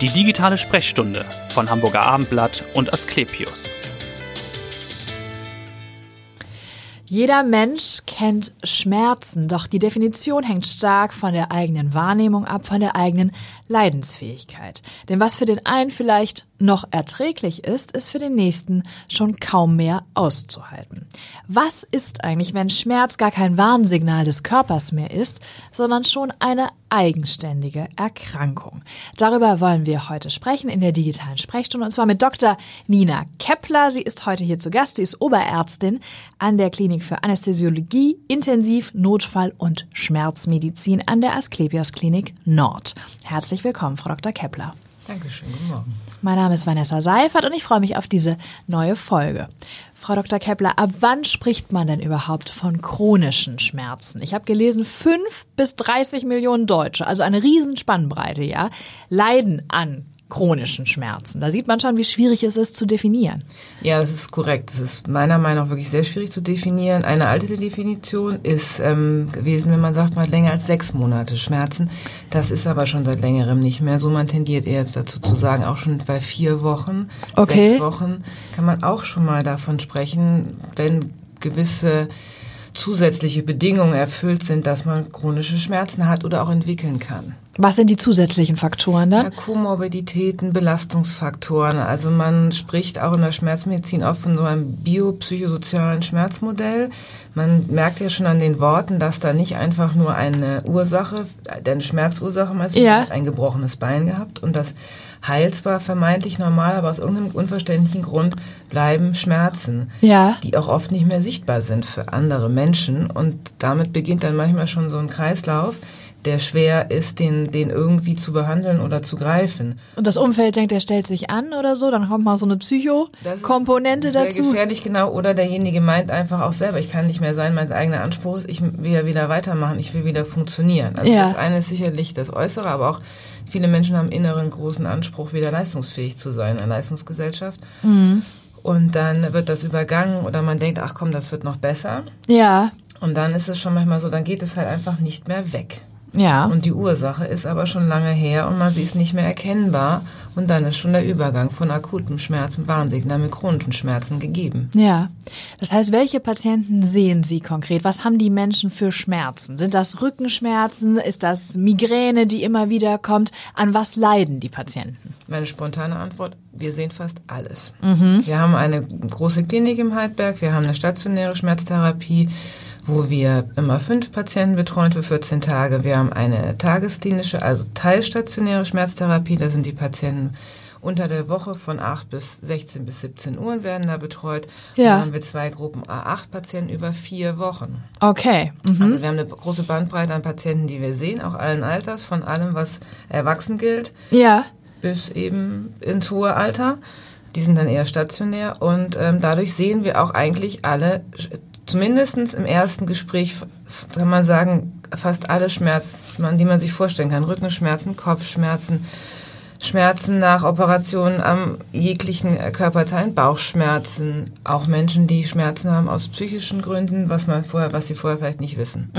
Die digitale Sprechstunde von Hamburger Abendblatt und Asklepios. Jeder Mensch kennt Schmerzen, doch die Definition hängt stark von der eigenen Wahrnehmung ab, von der eigenen Leidensfähigkeit. Denn was für den einen vielleicht noch erträglich ist, ist für den nächsten schon kaum mehr auszuhalten. Was ist eigentlich, wenn Schmerz gar kein Warnsignal des Körpers mehr ist, sondern schon eine eigenständige Erkrankung? Darüber wollen wir heute sprechen in der digitalen Sprechstunde und zwar mit Dr. Nina Kepler. Sie ist heute hier zu Gast. Sie ist Oberärztin an der Klinik für Anästhesiologie, Intensiv, Notfall und Schmerzmedizin an der Asklepios Klinik Nord. Herzlich willkommen, Frau Dr. Kepler. Dankeschön, guten Morgen. Mein Name ist Vanessa Seifert und ich freue mich auf diese neue Folge. Frau Dr. Kepler, ab wann spricht man denn überhaupt von chronischen Schmerzen? Ich habe gelesen, fünf bis 30 Millionen Deutsche, also eine Riesenspannbreite, ja, leiden an chronischen Schmerzen. Da sieht man schon, wie schwierig es ist zu definieren. Ja, das ist korrekt. Das ist meiner Meinung nach wirklich sehr schwierig zu definieren. Eine alte Definition ist ähm, gewesen, wenn man sagt, man hat länger als sechs Monate Schmerzen. Das ist aber schon seit längerem nicht mehr so. Man tendiert eher jetzt dazu zu sagen, auch schon bei vier Wochen, okay. sechs Wochen kann man auch schon mal davon sprechen, wenn gewisse zusätzliche Bedingungen erfüllt sind, dass man chronische Schmerzen hat oder auch entwickeln kann. Was sind die zusätzlichen Faktoren dann? Ja, Komorbiditäten, Belastungsfaktoren. Also man spricht auch in der Schmerzmedizin oft von so einem biopsychosozialen Schmerzmodell. Man merkt ja schon an den Worten, dass da nicht einfach nur eine Ursache, eine Schmerzursache meistens Ja. hat ein gebrochenes Bein gehabt und das heilt zwar vermeintlich normal, aber aus irgendeinem unverständlichen Grund bleiben Schmerzen, Ja. die auch oft nicht mehr sichtbar sind für andere Menschen und damit beginnt dann manchmal schon so ein Kreislauf, der schwer ist, den, den irgendwie zu behandeln oder zu greifen. Und das Umfeld denkt, der stellt sich an oder so, dann kommt mal so eine Psycho-Komponente sehr dazu. gefährlich, genau. Oder derjenige meint einfach auch selber, ich kann nicht mehr sein, mein eigener Anspruch ist, ich will ja wieder weitermachen, ich will wieder funktionieren. Also Ja. das eine ist sicherlich das Äußere, aber auch viele Menschen haben inneren großen Anspruch, wieder leistungsfähig zu sein in einer Leistungsgesellschaft. Mhm. Und dann wird das übergangen oder man denkt, ach komm, das wird noch besser. Ja, Und dann ist es schon manchmal so, dann geht es halt einfach nicht mehr weg. Ja. Und die Ursache ist aber schon lange her und man sie ist nicht mehr erkennbar. Und dann ist schon der Übergang von akutem Schmerzen, Warnsignal mit chronischen Schmerzen gegeben. Ja. Das heißt, welche Patienten sehen Sie konkret? Was haben die Menschen für Schmerzen? Sind das Rückenschmerzen? Ist das Migräne, die immer wieder kommt? An was leiden die Patienten? Meine spontane Antwort, wir sehen fast alles. Wir haben eine große Klinik im Heidberg, wir haben eine stationäre Schmerztherapie, wo wir immer fünf Patienten betreuen für 14 Tage. Wir haben eine tagesklinische, also teilstationäre Schmerztherapie, da sind die Patienten unter der Woche von 8 bis 16 bis 17 Uhr werden da betreut. Und Ja. dann haben wir zwei Gruppen A8 Patienten über vier Wochen. Okay. Mhm. Also wir haben eine große Bandbreite an Patienten, die wir sehen, auch allen Alters, von allem, was erwachsen gilt, Ja. bis eben ins hohe Alter. Die sind dann eher stationär und ähm, dadurch sehen wir auch eigentlich alle, zumindest im ersten Gespräch, kann man sagen, fast alle Schmerzen, die man sich vorstellen kann. Rückenschmerzen, Kopfschmerzen, Schmerzen nach Operationen am jeglichen äh, Körperteilen, Bauchschmerzen, auch Menschen, die Schmerzen haben aus psychischen Gründen, was man vorher, was sie vorher vielleicht nicht wissen.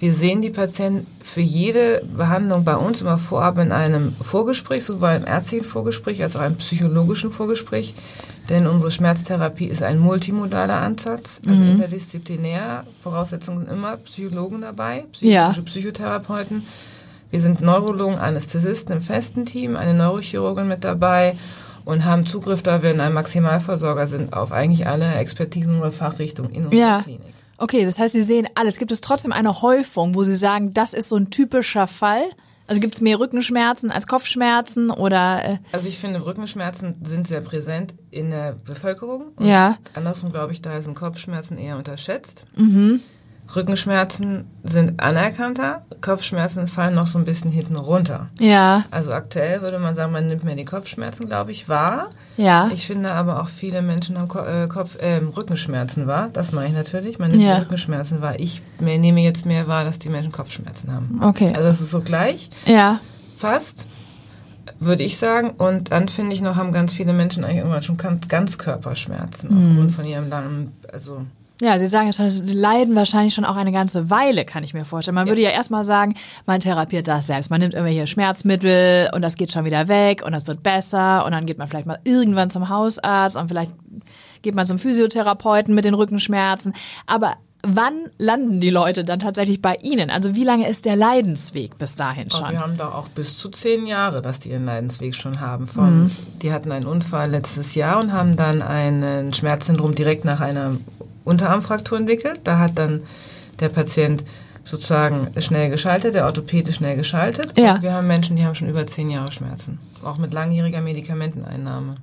Wir sehen die Patienten für jede Behandlung bei uns immer vorab in einem Vorgespräch, sowohl im ärztlichen Vorgespräch als auch einem psychologischen Vorgespräch. Denn unsere Schmerztherapie ist ein multimodaler Ansatz, also interdisziplinär. Voraussetzungen sind immer Psychologen dabei, Ja. psychologische Psychotherapeuten. Wir sind Neurologen, Anästhesisten im festen Team, eine Neurochirurgin mit dabei und haben Zugriff, da wir in einem Maximalversorger sind, auf eigentlich alle Expertisen unserer Fachrichtung in unserer Ja. Klinik. Okay, das heißt, Sie sehen alles. Gibt es trotzdem eine Häufung, wo Sie sagen, das ist so ein typischer Fall? Also gibt es mehr Rückenschmerzen als Kopfschmerzen oder äh, Also ich finde, Rückenschmerzen sind sehr präsent in der Bevölkerung. Und Ja. Andersrum glaube ich, daher sind Kopfschmerzen eher unterschätzt. Mhm. Rückenschmerzen sind anerkannter, Kopfschmerzen fallen noch so ein bisschen hinten runter. ja, Also aktuell würde man sagen, man nimmt mehr die Kopfschmerzen, glaube ich, wahr. ja, Ich finde aber auch viele Menschen haben Ko äh, Kopf, äh, Rückenschmerzen wahr. Das meine ich natürlich. Man nimmt Ja. Rückenschmerzen wahr. Ich mehr, nehme jetzt mehr wahr, dass die Menschen Kopfschmerzen haben. okay, Also das ist so gleich. ja, Fast, würde ich sagen. Und dann finde ich noch, haben ganz viele Menschen eigentlich irgendwann schon Gan- Ganzkörperschmerzen aufgrund von ihrem langen, also Ja, Sie sagen ja schon, Sie leiden wahrscheinlich schon auch eine ganze Weile, kann ich mir vorstellen. Man würde ja erstmal sagen, man therapiert das selbst. Man nimmt irgendwelche Schmerzmittel und das geht schon wieder weg und das wird besser und dann geht man vielleicht mal irgendwann zum Hausarzt und vielleicht geht man zum Physiotherapeuten mit den Rückenschmerzen. Aber wann landen die Leute dann tatsächlich bei Ihnen? Also wie lange ist der Leidensweg bis dahin schon? Oh, wir haben da auch bis zu zehn Jahre, dass die ihren Leidensweg schon haben. Von, Mhm. Die hatten einen Unfall letztes Jahr und haben dann ein Schmerzsyndrom direkt nach einer Unterarmfraktur entwickelt. Da hat dann der Patient sozusagen schnell geschaltet, der Orthopäde schnell geschaltet. Ja. Und wir haben Menschen, die haben schon über zehn Jahre Schmerzen. Auch mit langjähriger Medikamenteneinnahme.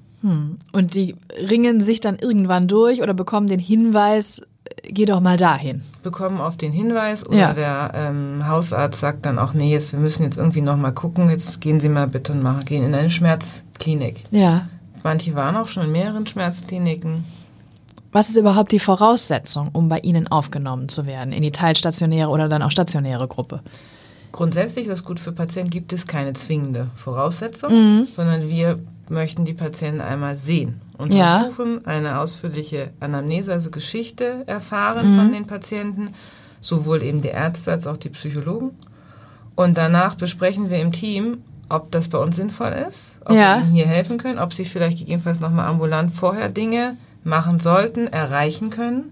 Und die ringen sich dann irgendwann durch oder bekommen den Hinweis, geh doch mal dahin. bekommen auf den Hinweis oder Ja. der ähm, Hausarzt sagt dann auch, nee, jetzt, wir müssen jetzt irgendwie noch mal gucken, jetzt gehen Sie mal bitte und machen, gehen in eine Schmerzklinik. Ja. Manche waren auch schon in mehreren Schmerzkliniken. Was ist überhaupt die Voraussetzung, um bei Ihnen aufgenommen zu werden, in die teilstationäre oder dann auch stationäre Gruppe? Grundsätzlich, was gut für Patienten gibt, es keine zwingende Voraussetzung, Mhm. sondern wir möchten die Patienten einmal sehen, Ja. untersuchen, eine ausführliche Anamnese, also Geschichte erfahren von Mhm. den Patienten, sowohl eben die Ärzte als auch die Psychologen. Und danach besprechen wir im Team, ob das bei uns sinnvoll ist, ob Ja. wir ihnen hier helfen können, ob sie vielleicht gegebenenfalls nochmal ambulant vorher Dinge machen sollten, erreichen können.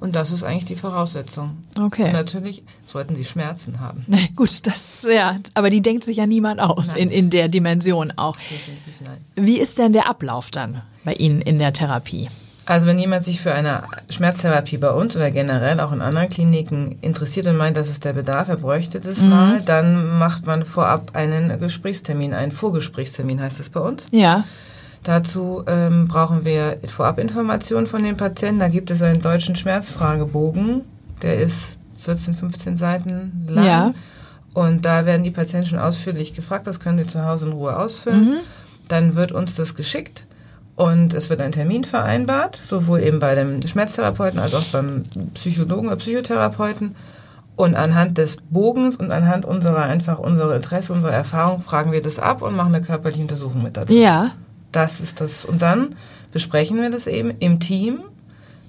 Und das ist eigentlich die Voraussetzung. Und Mhm. Okay. natürlich sollten sie Schmerzen haben. Nee, Gut, das, ja, aber die denkt sich ja niemand aus, in, in der Dimension auch. Definitiv nein. Wie ist denn der Ablauf dann bei Ihnen in der Therapie? Also wenn jemand sich für eine Schmerztherapie bei uns oder generell auch in anderen Kliniken interessiert und meint, das ist der Bedarf, er bräuchte das mal, dann macht man vorab einen Gesprächstermin, einen Vorgesprächstermin heißt das bei uns. Ja. Dazu ähm, brauchen wir Vorabinformationen von den Patienten. Da gibt es einen deutschen Schmerzfragebogen, der ist 14, 15 Seiten lang. Ja. Und da werden die Patienten schon ausführlich gefragt. Das können sie zu Hause in Ruhe ausfüllen. Dann wird uns das geschickt und es wird ein Termin vereinbart, sowohl eben bei dem Schmerztherapeuten als auch beim Psychologen oder Psychotherapeuten. Und anhand des Bogens und anhand unserer einfach unserer Interesse, unserer Erfahrung fragen wir das ab und machen eine körperliche Untersuchung mit dazu. Ja. Das ist das. Und dann besprechen wir das eben im Team,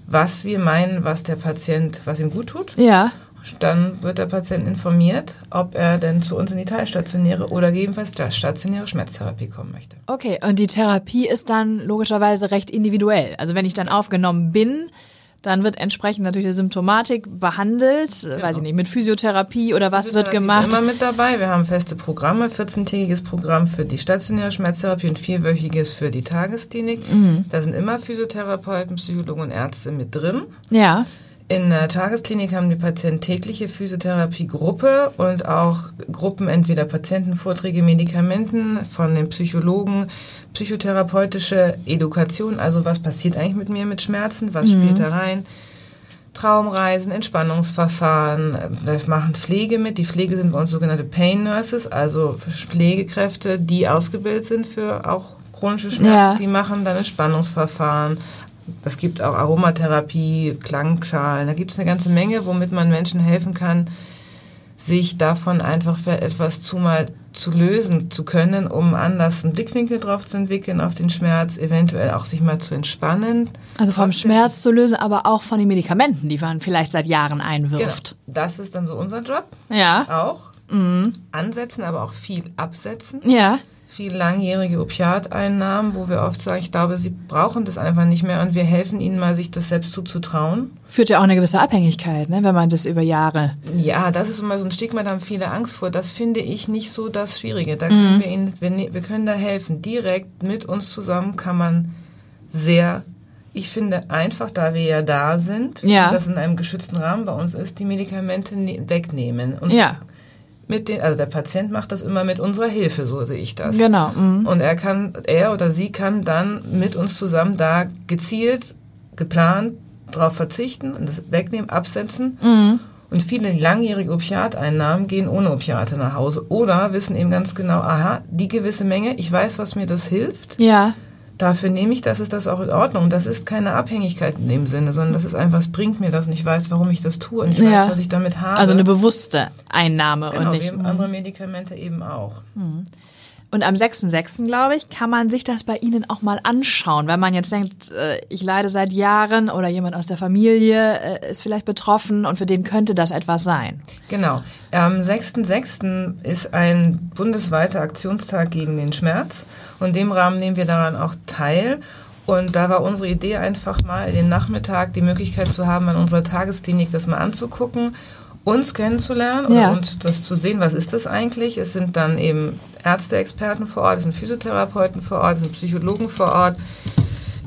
was wir meinen, was der Patient, was ihm gut tut. Ja. Dann wird der Patient informiert, ob er denn zu uns in die teilstationäre oder gegebenenfalls stationäre Schmerztherapie kommen möchte. Okay, und die Therapie ist dann logischerweise recht individuell. Also wenn ich dann aufgenommen bin, dann wird entsprechend natürlich die Symptomatik behandelt, weiß ich nicht, mit Physiotherapie oder was wird Physiotherapie gemacht. Ist immer mit dabei. Wir haben feste Programme, 14-tägiges Programm für die stationäre Schmerztherapie und vierwöchiges für die Tagesklinik. Da sind immer Physiotherapeuten, Psychologen und Ärzte mit drin. Ja. In der Tagesklinik haben die Patienten tägliche Physiotherapiegruppe und auch Gruppen, entweder Patientenvorträge, Medikamenten von den Psychologen, psychotherapeutische Edukation, also was passiert eigentlich mit mir mit Schmerzen, was spielt da rein, Traumreisen, Entspannungsverfahren, wir machen Pflege mit. Die Pflege sind bei uns sogenannte Pain Nurses, also Pflegekräfte, die ausgebildet sind für auch chronische Schmerzen, Ja. die machen dann Entspannungsverfahren. Es gibt auch Aromatherapie, Klangschalen, da gibt es eine ganze Menge, womit man Menschen helfen kann, sich davon einfach für etwas zu mal zu lösen zu können, um anders einen Blickwinkel drauf zu entwickeln auf den Schmerz, eventuell auch sich mal zu entspannen. Also vom. Schmerz zu lösen, aber auch von den Medikamenten, die man vielleicht seit Jahren einwirft. Genau. Das ist dann so unser Job. Ja. Auch. Ansetzen, aber auch viel absetzen. Ja. Viel langjährige Opiateinnahmen, wo wir oft sagen, ich glaube, sie brauchen das einfach nicht mehr und wir helfen ihnen mal, sich das selbst zuzutrauen. Führt ja auch eine gewisse Abhängigkeit, ne, wenn man das über Jahre. Ja, das ist immer so ein Stigma, da haben viele Angst vor. Das finde ich nicht so das Schwierige. Da können wir ihnen, wir, ne- wir können da helfen. Direkt mit uns zusammen kann man sehr, ich finde einfach, da wir ja da sind, Ja. das in einem geschützten Rahmen bei uns ist, die Medikamente ne wegnehmen. Und Ja. Mit den, also der Patient macht das immer mit unserer Hilfe, so sehe ich das. Genau. Mhm. Und er kann, er oder sie kann dann mit uns zusammen da gezielt, geplant drauf verzichten und das wegnehmen, absetzen. Und viele langjährige Opiateinnahmen gehen ohne Opiate nach Hause oder wissen eben ganz genau, aha, die gewisse Menge, ich weiß, was mir das hilft. Ja. Dafür nehme ich das, ist das auch in Ordnung. Das ist keine Abhängigkeit in dem Sinne, sondern das ist einfach, was bringt mir das und ich weiß, warum ich das tue und ich Ja. weiß, was ich damit habe. Also eine bewusste Einnahme genau, und nicht. andere Medikamente eben auch. Und am 6.6., glaube ich, kann man sich das bei Ihnen auch mal anschauen, weil man jetzt denkt, äh, ich leide seit Jahren oder jemand aus der Familie äh, ist vielleicht betroffen und für den könnte das etwas sein. Genau. Am 6.6. ist ein bundesweiter Aktionstag gegen den Schmerz und in dem Rahmen nehmen wir daran auch teil. Und da war unsere Idee einfach mal, den Nachmittag die Möglichkeit zu haben, an unserer Tagesklinik das mal anzugucken uns kennenzulernen Ja. und das zu sehen, was ist das eigentlich. Es sind dann eben Ärzteexperten vor Ort, es sind Physiotherapeuten vor Ort, es sind Psychologen vor Ort.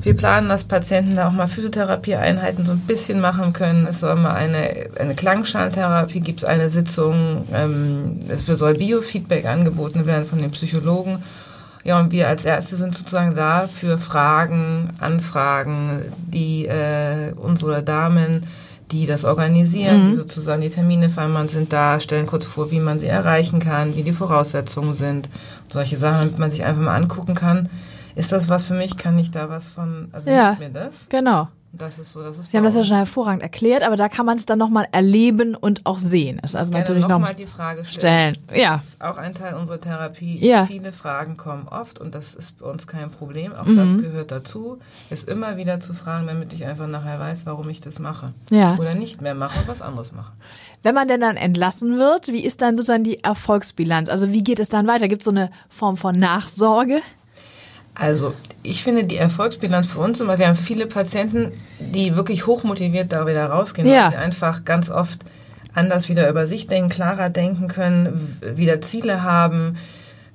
Wir planen, dass Patienten da auch mal Physiotherapieeinheiten so ein bisschen machen können. Es soll mal eine, eine Klangschalltherapie, gibt es eine Sitzung, ähm, es soll Biofeedback angeboten werden von den Psychologen. Ja, und wir als Ärzte sind sozusagen da für Fragen, Anfragen, die äh, unsere Damen, die das organisieren, die sozusagen die Termine vereinbaren, sind da, stellen kurz vor, wie man sie erreichen kann, wie die Voraussetzungen sind. Solche Sachen, damit man sich einfach mal angucken kann. Ist das was für mich? Kann ich da was von, also Ja. mir das? Genau. Das ist so, das ist Sie haben das ja schon hervorragend erklärt, aber da kann man es dann nochmal erleben und auch sehen. Das ist also natürlich noch nochmal die Frage stellen. stellen. Ja. Das ist auch ein Teil unserer Therapie. Ja. Viele Fragen kommen oft und das ist bei uns kein Problem. Auch Mhm. das gehört dazu, es immer wieder zu fragen, damit ich einfach nachher weiß, warum ich das mache. Ja. Oder nicht mehr mache und was anderes mache. Wenn man denn dann entlassen wird, wie ist dann sozusagen die Erfolgsbilanz? Also wie geht es dann weiter? Gibt es so eine Form von Nachsorge? Also, ich finde die Erfolgsbilanz für uns immer, wir haben viele Patienten, die wirklich hochmotiviert da wieder rausgehen, Ja. weil sie einfach ganz oft anders wieder über sich denken, klarer denken können, wieder Ziele haben,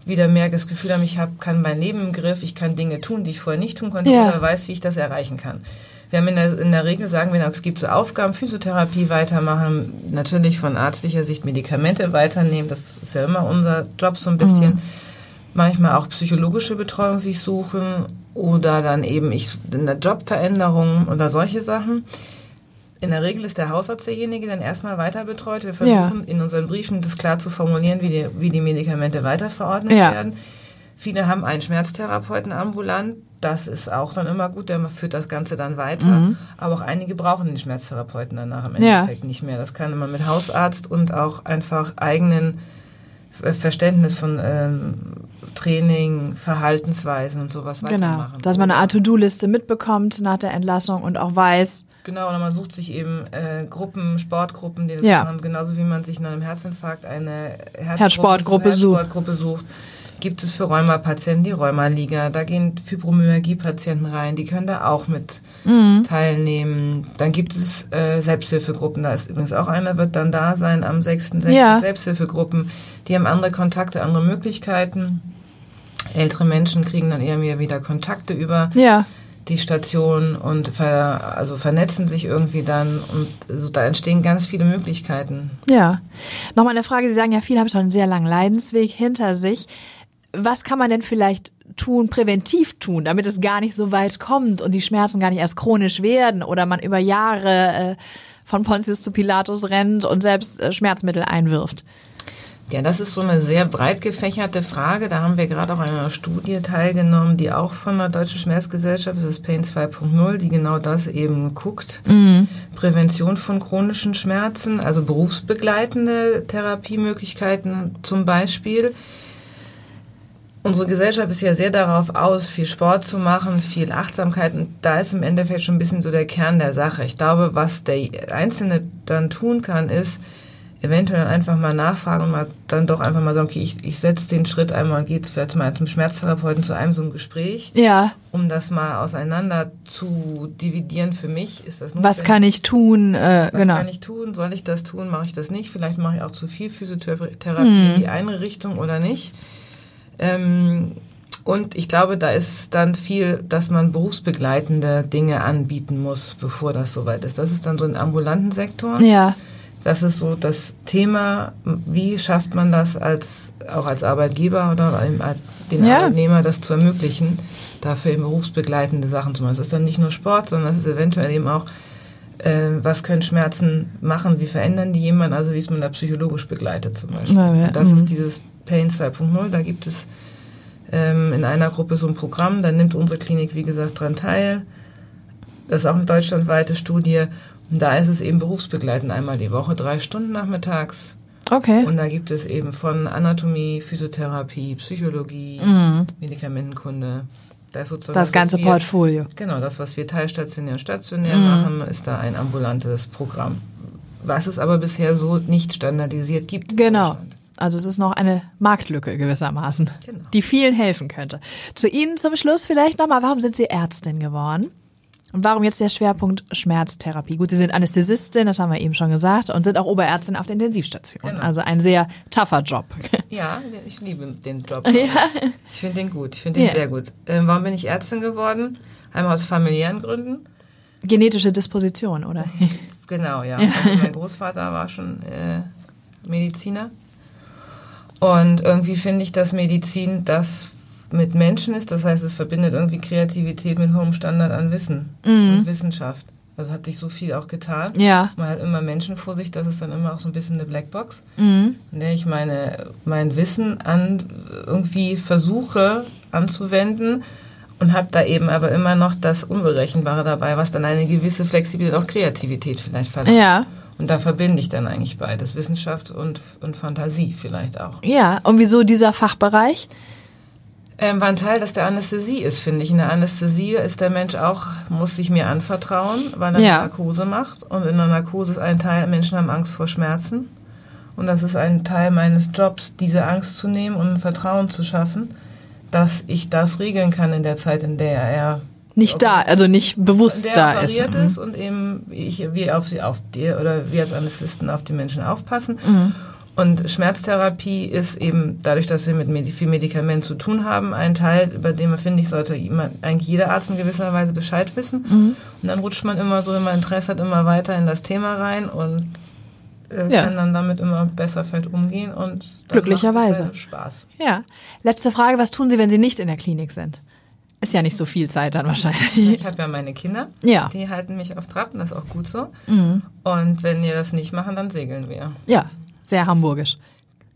wieder mehr das Gefühl haben, ich hab, kann mein Leben im Griff, ich kann Dinge tun, die ich vorher nicht tun konnte, Ja. oder weiß, wie ich das erreichen kann. Wir haben in der, in der Regel, sagen wir, es gibt so Aufgaben, Physiotherapie weitermachen, natürlich von ärztlicher Sicht Medikamente weiternehmen, das ist ja immer unser Job so ein bisschen manchmal auch psychologische Betreuung sich suchen oder dann eben ich in der Jobveränderung oder solche Sachen. In der Regel ist der Hausarzt derjenige, der dann erstmal weiter betreut. Wir versuchen in unseren Briefen das klar zu formulieren, wie die, wie die Medikamente weiterverordnet Ja. werden. Viele haben einen Schmerztherapeuten ambulant. Das ist auch dann immer gut, der führt das Ganze dann weiter. Aber auch einige brauchen den Schmerztherapeuten danach im Mhm. Ja. Endeffekt nicht mehr. Das kann man mit Hausarzt und auch einfach eigenen Ver- Verständnis von ähm, Training, Verhaltensweisen und sowas Genau. weitermachen. Dass man eine Art To-Do-Liste mitbekommt nach der Entlassung und auch weiß, Genau, oder man sucht sich eben äh, Gruppen, Sportgruppen, die das Ja. machen, genauso wie man sich nach einem Herzinfarkt eine Herzsportgruppe sucht. Herzsportgruppe sucht. Gibt es für Rheumapatienten die Rheumaliga, da gehen Fibromyalgie-Patienten rein, die können da auch mit Mhm. teilnehmen. Dann gibt es äh, Selbsthilfegruppen, da ist übrigens auch einer, wird dann da sein am 6.6. Ja. Selbsthilfegruppen, die haben andere Kontakte, andere Möglichkeiten. Ältere Menschen kriegen dann eher mehr wieder Kontakte über ja, die Station und ver, also vernetzen sich irgendwie dann und so, da entstehen ganz viele Möglichkeiten. ja. Nochmal eine Frage, Sie sagen ja, viele haben schon einen sehr langen Leidensweg hinter sich. Was kann man denn vielleicht tun, präventiv tun, damit es gar nicht so weit kommt und die Schmerzen gar nicht erst chronisch werden oder man über Jahre äh, von Pontius zu Pilatus rennt und selbst äh, Schmerzmittel einwirft? Ja, das ist so eine sehr breit gefächerte Frage. Da haben wir gerade auch an einer Studie teilgenommen, die auch von der Deutschen Schmerzgesellschaft, das ist Pain 2.0, die genau das eben guckt. Prävention von chronischen Schmerzen, also berufsbegleitende Therapiemöglichkeiten zum Beispiel. Unsere Gesellschaft ist ja sehr darauf aus, viel Sport zu machen, viel Achtsamkeit und da ist im Endeffekt schon ein bisschen so der Kern der Sache. Ich glaube, was der Einzelne dann tun kann, ist eventuell dann einfach mal nachfragen und mal dann doch einfach mal sagen, okay, ich, ich setze den Schritt einmal und gehe vielleicht mal zum Schmerztherapeuten zu einem so einem Gespräch, Ja, um das mal auseinander zu dividieren für mich. Ist das was notwendig? kann ich tun? Äh, Was genau. kann ich tun? Soll ich das tun? Mache ich das nicht? Vielleicht mache ich auch zu viel Physiotherapie in die eine Richtung oder nicht. Ähm, und ich glaube, da ist dann viel, dass man berufsbegleitende Dinge anbieten muss, bevor das soweit ist. Das ist dann so ein ambulanten Sektor. Ja, Das ist so das Thema, wie schafft man das als auch als Arbeitgeber oder einem- den Ja. Arbeitnehmer, das zu ermöglichen, dafür eben berufsbegleitende Sachen zu machen. Das ist dann nicht nur Sport, sondern das ist eventuell eben auch, äh, was können Schmerzen machen, wie verändern die jemanden, also wie ist man da psychologisch begleitet zum Beispiel. Ja, ja, das mhm. ist dieses Pain 2.0, da gibt es ähm, in einer Gruppe so ein Programm, da nimmt unsere Klinik, wie gesagt, dran teil. Das ist auch eine deutschlandweite Studie. Und da ist es eben berufsbegleitend einmal die Woche, drei Stunden nachmittags. Okay. Und da gibt es eben von Anatomie, Physiotherapie, Psychologie, Medikamentenkunde. Da ist sozusagen Mhm. Das ganze wir, Portfolio. Genau, das, was wir teilstationär und stationär Mhm. machen, ist da ein ambulantes Programm. Was es aber bisher so nicht standardisiert gibt. Genau. Also es ist noch eine Marktlücke gewissermaßen, Genau. die vielen helfen könnte. Zu Ihnen zum Schluss vielleicht nochmal, warum sind Sie Ärztin geworden? Und warum jetzt der Schwerpunkt Schmerztherapie? Gut, Sie sind Anästhesistin, das haben wir eben schon gesagt, und sind auch Oberärztin auf der Intensivstation. Genau. Also ein sehr tougher Job. Ja, ich liebe den Job. Ja. Ich finde den gut. Ich finde den Ja. sehr gut. Ähm, warum bin ich Ärztin geworden? Einmal aus familiären Gründen. Genetische Disposition, oder? Genau, ja. Also mein Großvater war schon äh, Mediziner. Und irgendwie finde ich, dass Medizin das mit Menschen ist. Das heißt, es verbindet irgendwie Kreativität mit hohem Standard an Wissen und Wissenschaft. Also hat sich so viel auch getan. Ja. Man hat immer Menschen vor sich, das ist dann immer auch so ein bisschen eine Blackbox, in der ich meine, mein Wissen an irgendwie versuche anzuwenden und habe da eben aber immer noch das Unberechenbare dabei, was dann eine gewisse Flexibilität, auch Kreativität vielleicht verlangt. Ja. Und da verbinde ich dann eigentlich beides, Wissenschaft und, und Fantasie vielleicht auch. Ja. Und wieso dieser Fachbereich? Ähm, war ein Teil, das der Anästhesie ist, finde ich. In der Anästhesie ist der Mensch auch, muss sich mir anvertrauen, weil er Ja. eine Narkose macht. Und in der Narkose ist ein Teil, Menschen haben Angst vor Schmerzen. Und das ist ein Teil meines Jobs, diese Angst zu nehmen und ein Vertrauen zu schaffen, dass ich das regeln kann in der Zeit, in der er Nicht da, also nicht bewusst der da ist. operiert ist und eben ich, wir auf sie auf die oder wir als Anästhesisten auf die Menschen aufpassen. Mhm. Und Schmerztherapie ist eben dadurch, dass wir mit viel Medikament zu tun haben, ein Teil, über den man finde ich sollte jemand, eigentlich jeder Arzt in gewisser Weise Bescheid wissen. Mhm. Und dann rutscht man immer so, wenn man Interesse hat, immer weiter in das Thema rein und äh, Ja. kann dann damit immer besser vielleicht umgehen und Glücklicherweise. Spaß. Ja. Letzte Frage, was tun Sie, wenn Sie nicht in der Klinik sind? Ist ja nicht so viel Zeit dann wahrscheinlich. Ich habe ja meine Kinder, Ja. Mhm. die halten mich auf Trab und das ist auch gut so. Und wenn wir das nicht machen, dann segeln wir. Ja, sehr hamburgisch.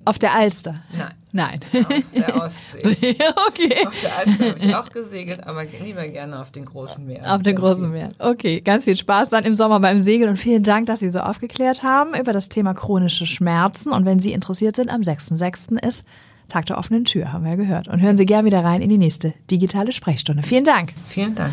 Auf der Alster? Nein. Nein. Auf der Ostsee. okay. Auf der Alpen habe ich auch gesegelt, aber lieber gerne auf den großen Meeren. Auf den großen. Meeren. Okay, ganz viel Spaß dann im Sommer beim Segeln und vielen Dank, dass Sie so aufgeklärt haben über das Thema chronische Schmerzen. Und wenn Sie interessiert sind, am 6.6. ist Tag der offenen Tür, haben wir ja gehört. Und hören Sie gern wieder rein in die nächste digitale Sprechstunde. Vielen Dank. Vielen Dank.